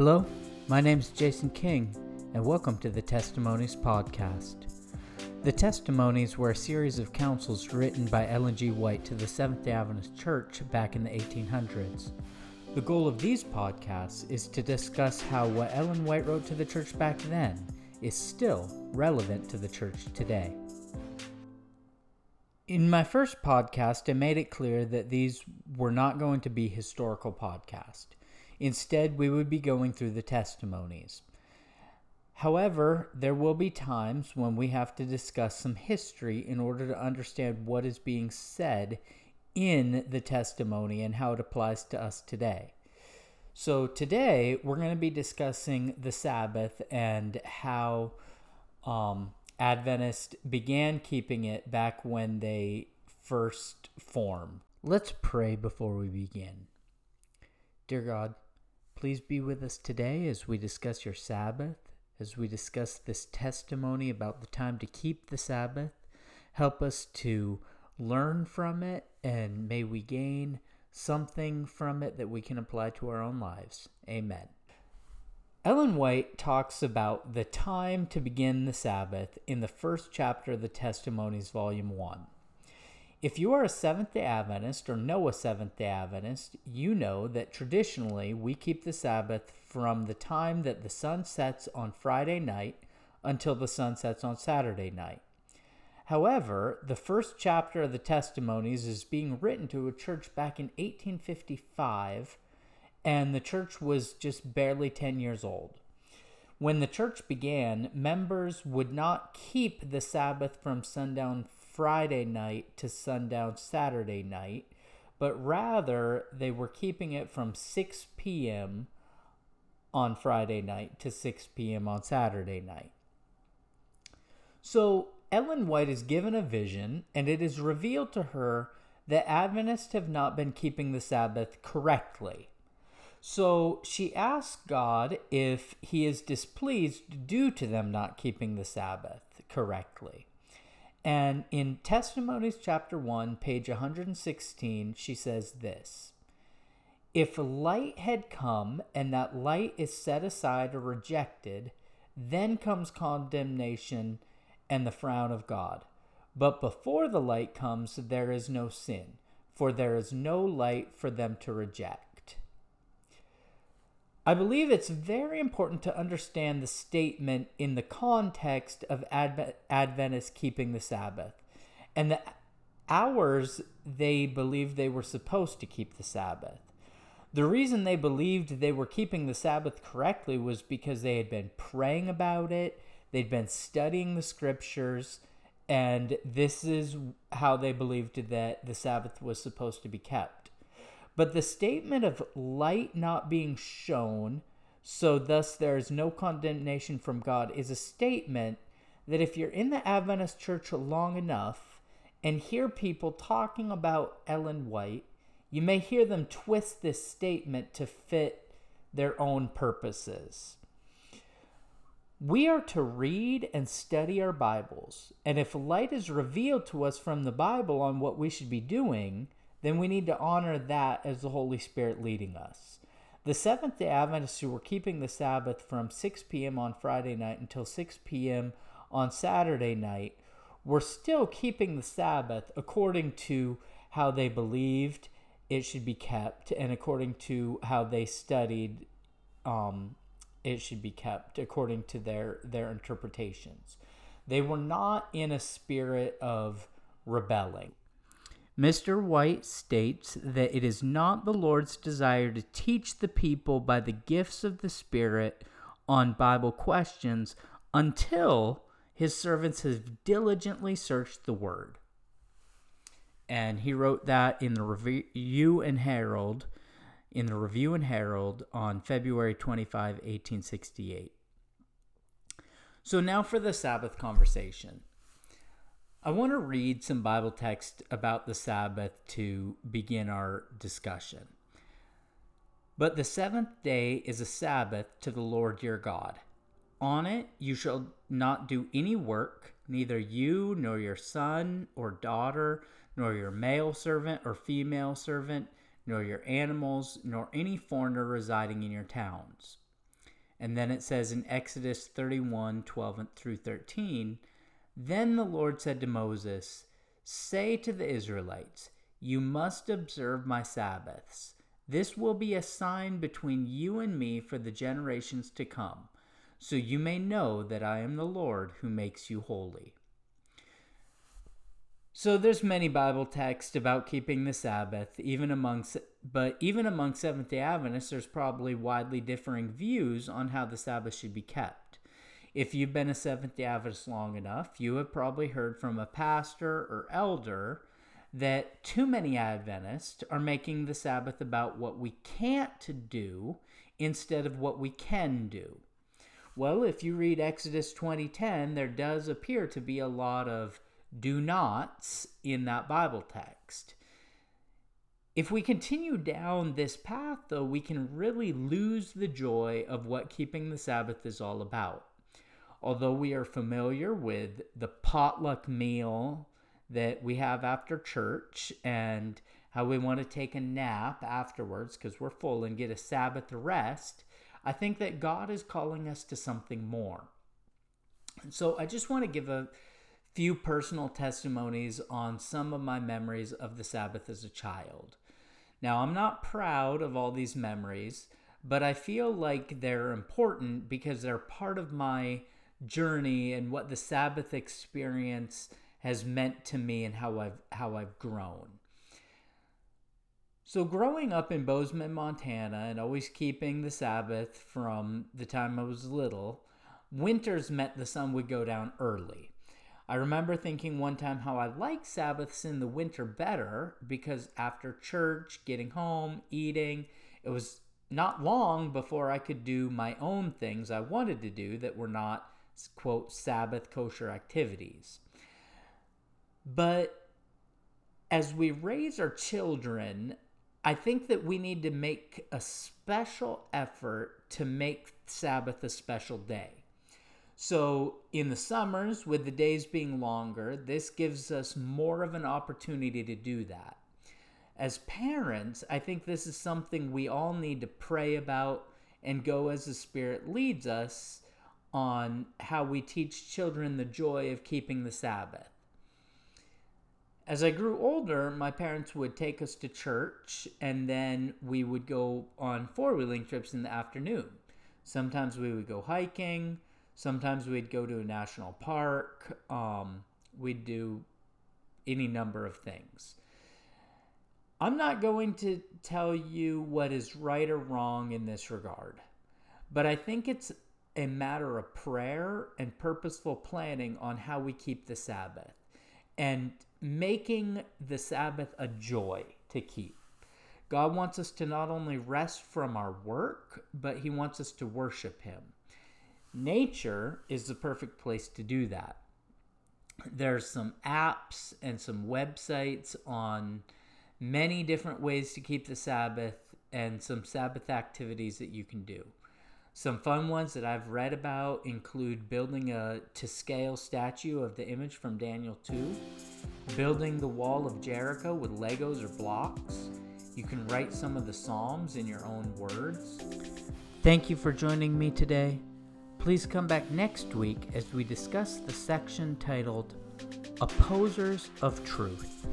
Hello, my name is Jason King, and welcome to the Testimonies Podcast. The Testimonies were a series of counsels written by Ellen G. White to the Seventh day Adventist Church back in the 1800s. The goal of these podcasts is to discuss how what Ellen White wrote to the church back then is still relevant to the church today. In my first podcast, I made it clear that these were not going to be historical podcasts. Instead, we would be going through the testimonies. However, there will be times when we have to discuss some history in order to understand what is being said in the testimony and how it applies to us today. So, today we're going to be discussing the Sabbath and how um, Adventists began keeping it back when they first formed. Let's pray before we begin. Dear God, Please be with us today as we discuss your Sabbath, as we discuss this testimony about the time to keep the Sabbath. Help us to learn from it, and may we gain something from it that we can apply to our own lives. Amen. Ellen White talks about the time to begin the Sabbath in the first chapter of the Testimonies, Volume 1. If you are a Seventh day Adventist or know a Seventh day Adventist, you know that traditionally we keep the Sabbath from the time that the sun sets on Friday night until the sun sets on Saturday night. However, the first chapter of the Testimonies is being written to a church back in 1855, and the church was just barely 10 years old. When the church began, members would not keep the Sabbath from sundown Friday night to sundown Saturday night, but rather they were keeping it from 6 p.m. on Friday night to 6 p.m. on Saturday night. So Ellen White is given a vision, and it is revealed to her that Adventists have not been keeping the Sabbath correctly. So she asks God if he is displeased due to them not keeping the Sabbath correctly. And in Testimonies, chapter 1, page 116, she says this If light had come and that light is set aside or rejected, then comes condemnation and the frown of God. But before the light comes, there is no sin, for there is no light for them to reject. I believe it's very important to understand the statement in the context of Advent, Adventists keeping the Sabbath and the hours they believed they were supposed to keep the Sabbath. The reason they believed they were keeping the Sabbath correctly was because they had been praying about it, they'd been studying the scriptures, and this is how they believed that the Sabbath was supposed to be kept. But the statement of light not being shown, so thus there is no condemnation from God, is a statement that if you're in the Adventist church long enough and hear people talking about Ellen White, you may hear them twist this statement to fit their own purposes. We are to read and study our Bibles, and if light is revealed to us from the Bible on what we should be doing, then we need to honor that as the Holy Spirit leading us. The Seventh day Adventists who were keeping the Sabbath from 6 p.m. on Friday night until 6 p.m. on Saturday night were still keeping the Sabbath according to how they believed it should be kept and according to how they studied um, it should be kept according to their their interpretations. They were not in a spirit of rebelling. Mr. White states that it is not the Lord's desire to teach the people by the gifts of the Spirit on Bible questions until his servants have diligently searched the Word. And he wrote that in the Review and Herald, in the Review and Herald on February 25, 1868. So now for the Sabbath conversation. I want to read some Bible text about the Sabbath to begin our discussion. But the seventh day is a Sabbath to the Lord your God. On it you shall not do any work, neither you nor your son or daughter, nor your male servant or female servant, nor your animals, nor any foreigner residing in your towns. And then it says in Exodus 31 12 through 13, Then the Lord said to Moses, Say to the Israelites, You must observe my Sabbaths. This will be a sign between you and me for the generations to come, so you may know that I am the Lord who makes you holy. So there's many Bible texts about keeping the Sabbath, even among but even among Seventh-day Adventists there's probably widely differing views on how the Sabbath should be kept. If you've been a Seventh-day Adventist long enough, you have probably heard from a pastor or elder that too many Adventists are making the Sabbath about what we can't do instead of what we can do. Well, if you read Exodus 20:10, there does appear to be a lot of do nots in that Bible text. If we continue down this path, though, we can really lose the joy of what keeping the Sabbath is all about. Although we are familiar with the potluck meal that we have after church and how we want to take a nap afterwards because we're full and get a Sabbath rest, I think that God is calling us to something more. And so I just want to give a few personal testimonies on some of my memories of the Sabbath as a child. Now, I'm not proud of all these memories, but I feel like they're important because they're part of my journey and what the Sabbath experience has meant to me and how I've how I've grown. So growing up in Bozeman, Montana and always keeping the Sabbath from the time I was little, winters meant the sun would go down early. I remember thinking one time how I like Sabbaths in the winter better because after church, getting home, eating, it was not long before I could do my own things I wanted to do that were not, quote, Sabbath kosher activities. But as we raise our children, I think that we need to make a special effort to make Sabbath a special day. So, in the summers, with the days being longer, this gives us more of an opportunity to do that. As parents, I think this is something we all need to pray about and go as the Spirit leads us on how we teach children the joy of keeping the Sabbath. As I grew older, my parents would take us to church and then we would go on four wheeling trips in the afternoon. Sometimes we would go hiking Sometimes we'd go to a national park. Um, we'd do any number of things. I'm not going to tell you what is right or wrong in this regard, but I think it's a matter of prayer and purposeful planning on how we keep the Sabbath and making the Sabbath a joy to keep. God wants us to not only rest from our work, but He wants us to worship Him. Nature is the perfect place to do that. There's some apps and some websites on many different ways to keep the Sabbath and some Sabbath activities that you can do. Some fun ones that I've read about include building a to scale statue of the image from Daniel 2, building the wall of Jericho with Legos or blocks. You can write some of the Psalms in your own words. Thank you for joining me today. Please come back next week as we discuss the section titled Opposers of Truth.